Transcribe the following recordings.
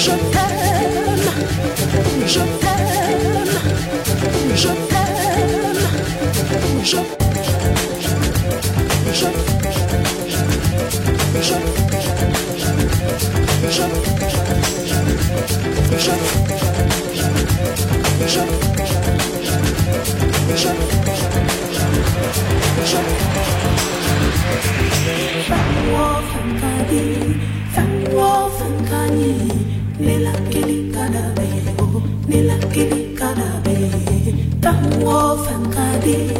让我放开你，让我放开你。be.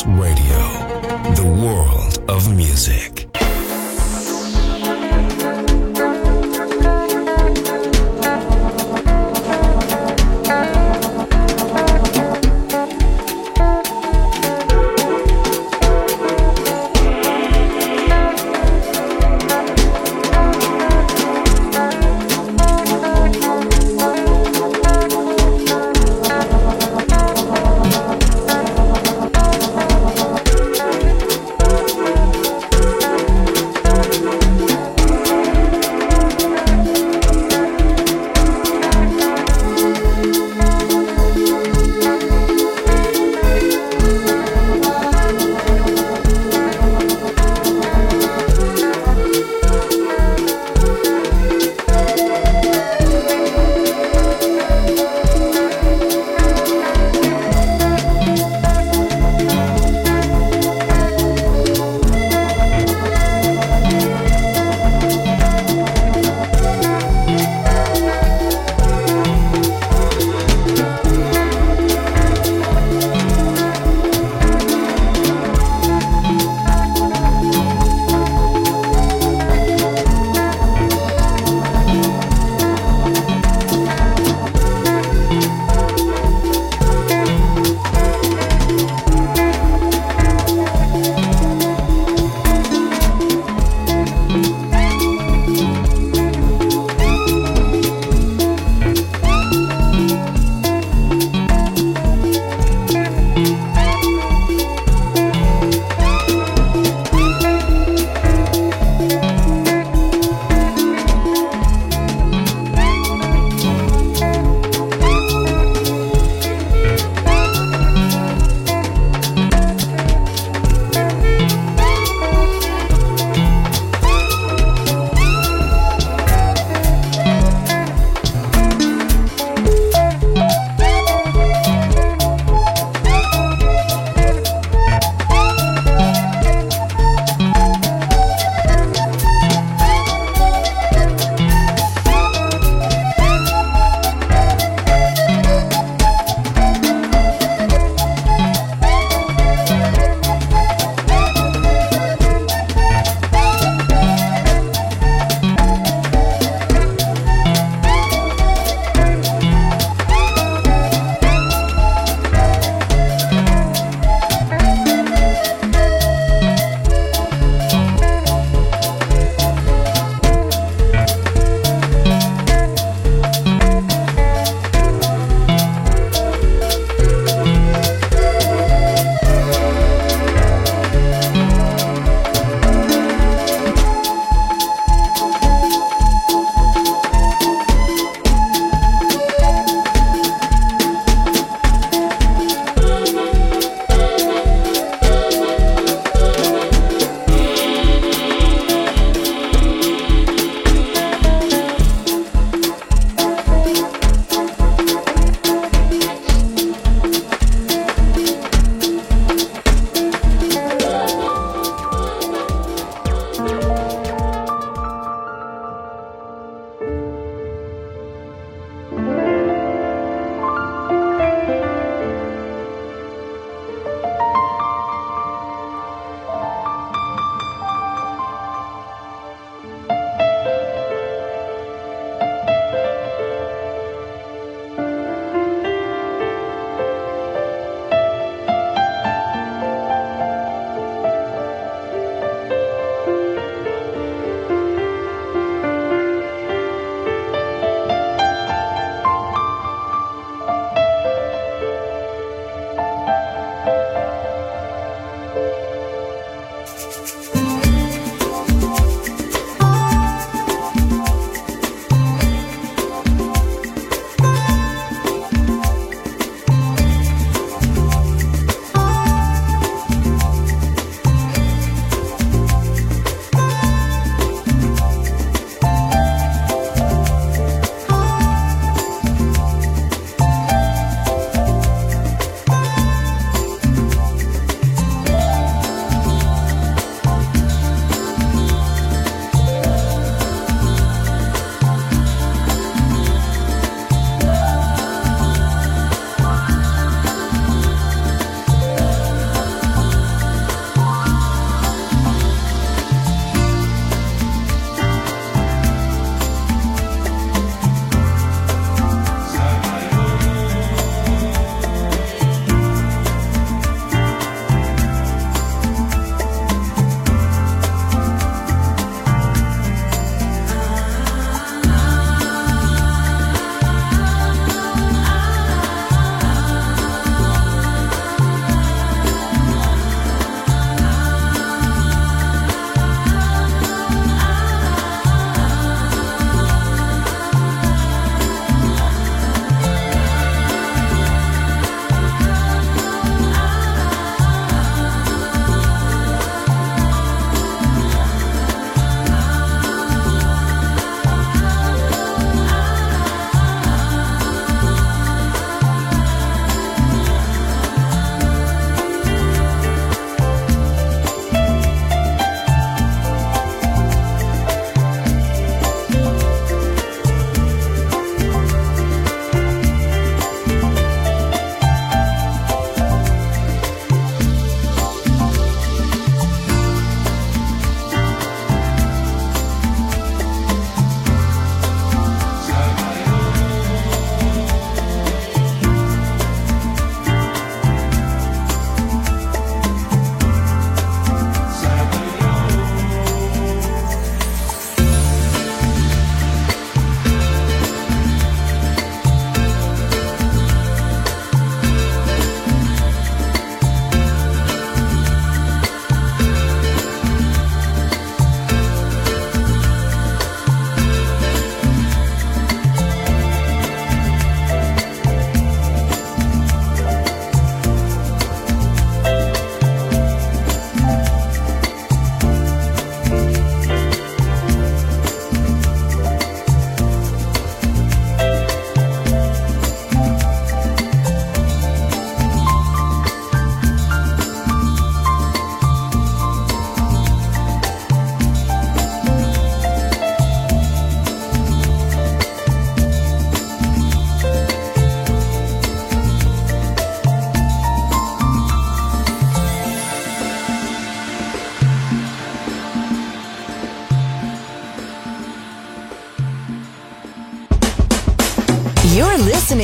Radio.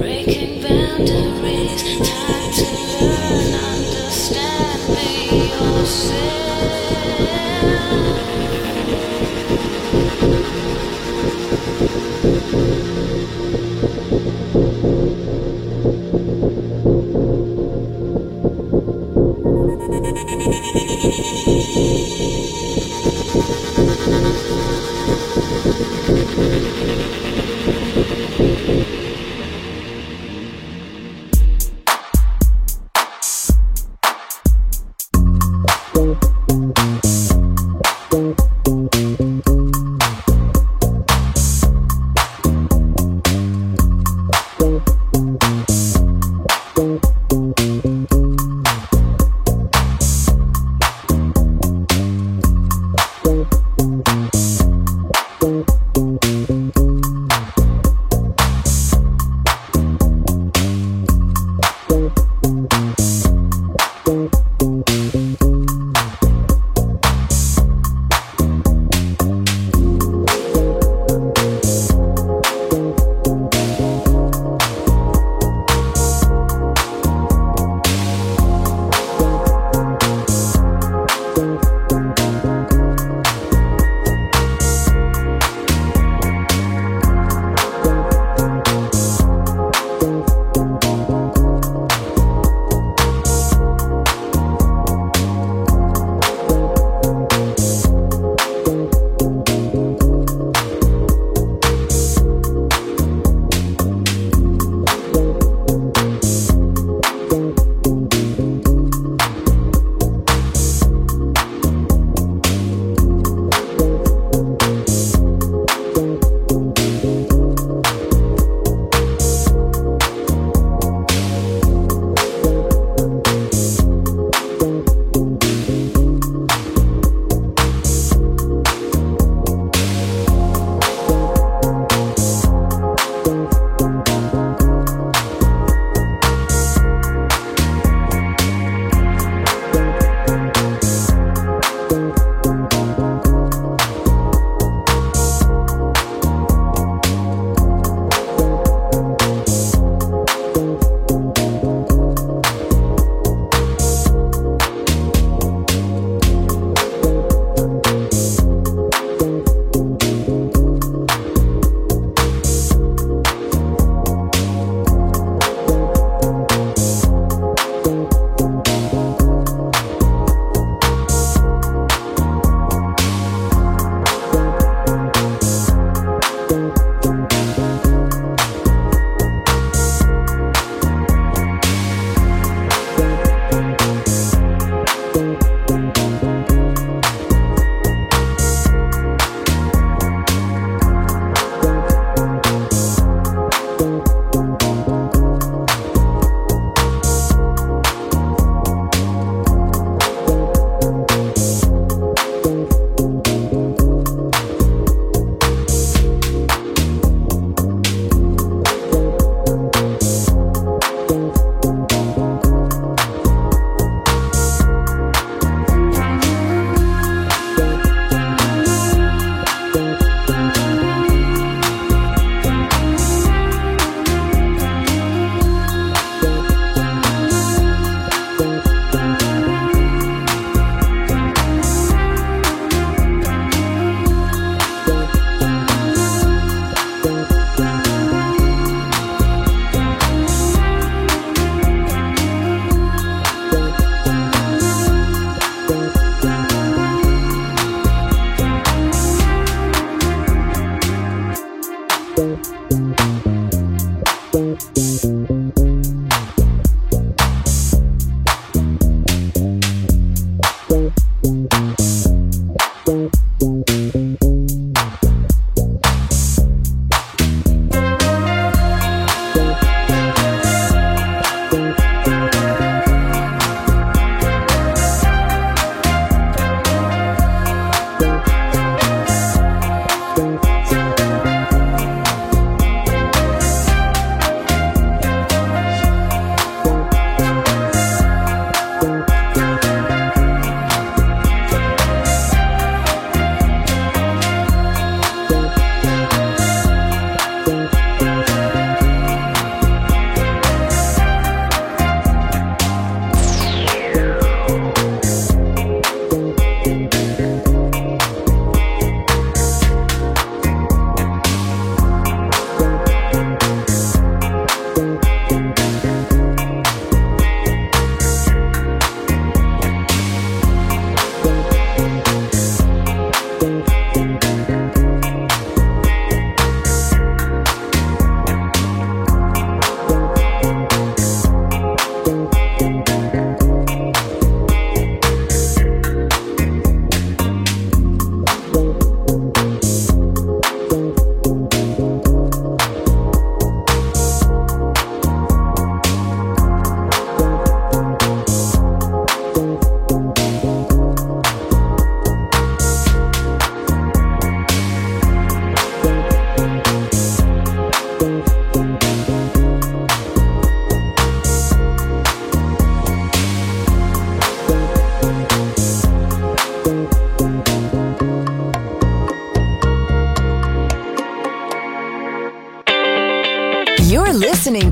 Thank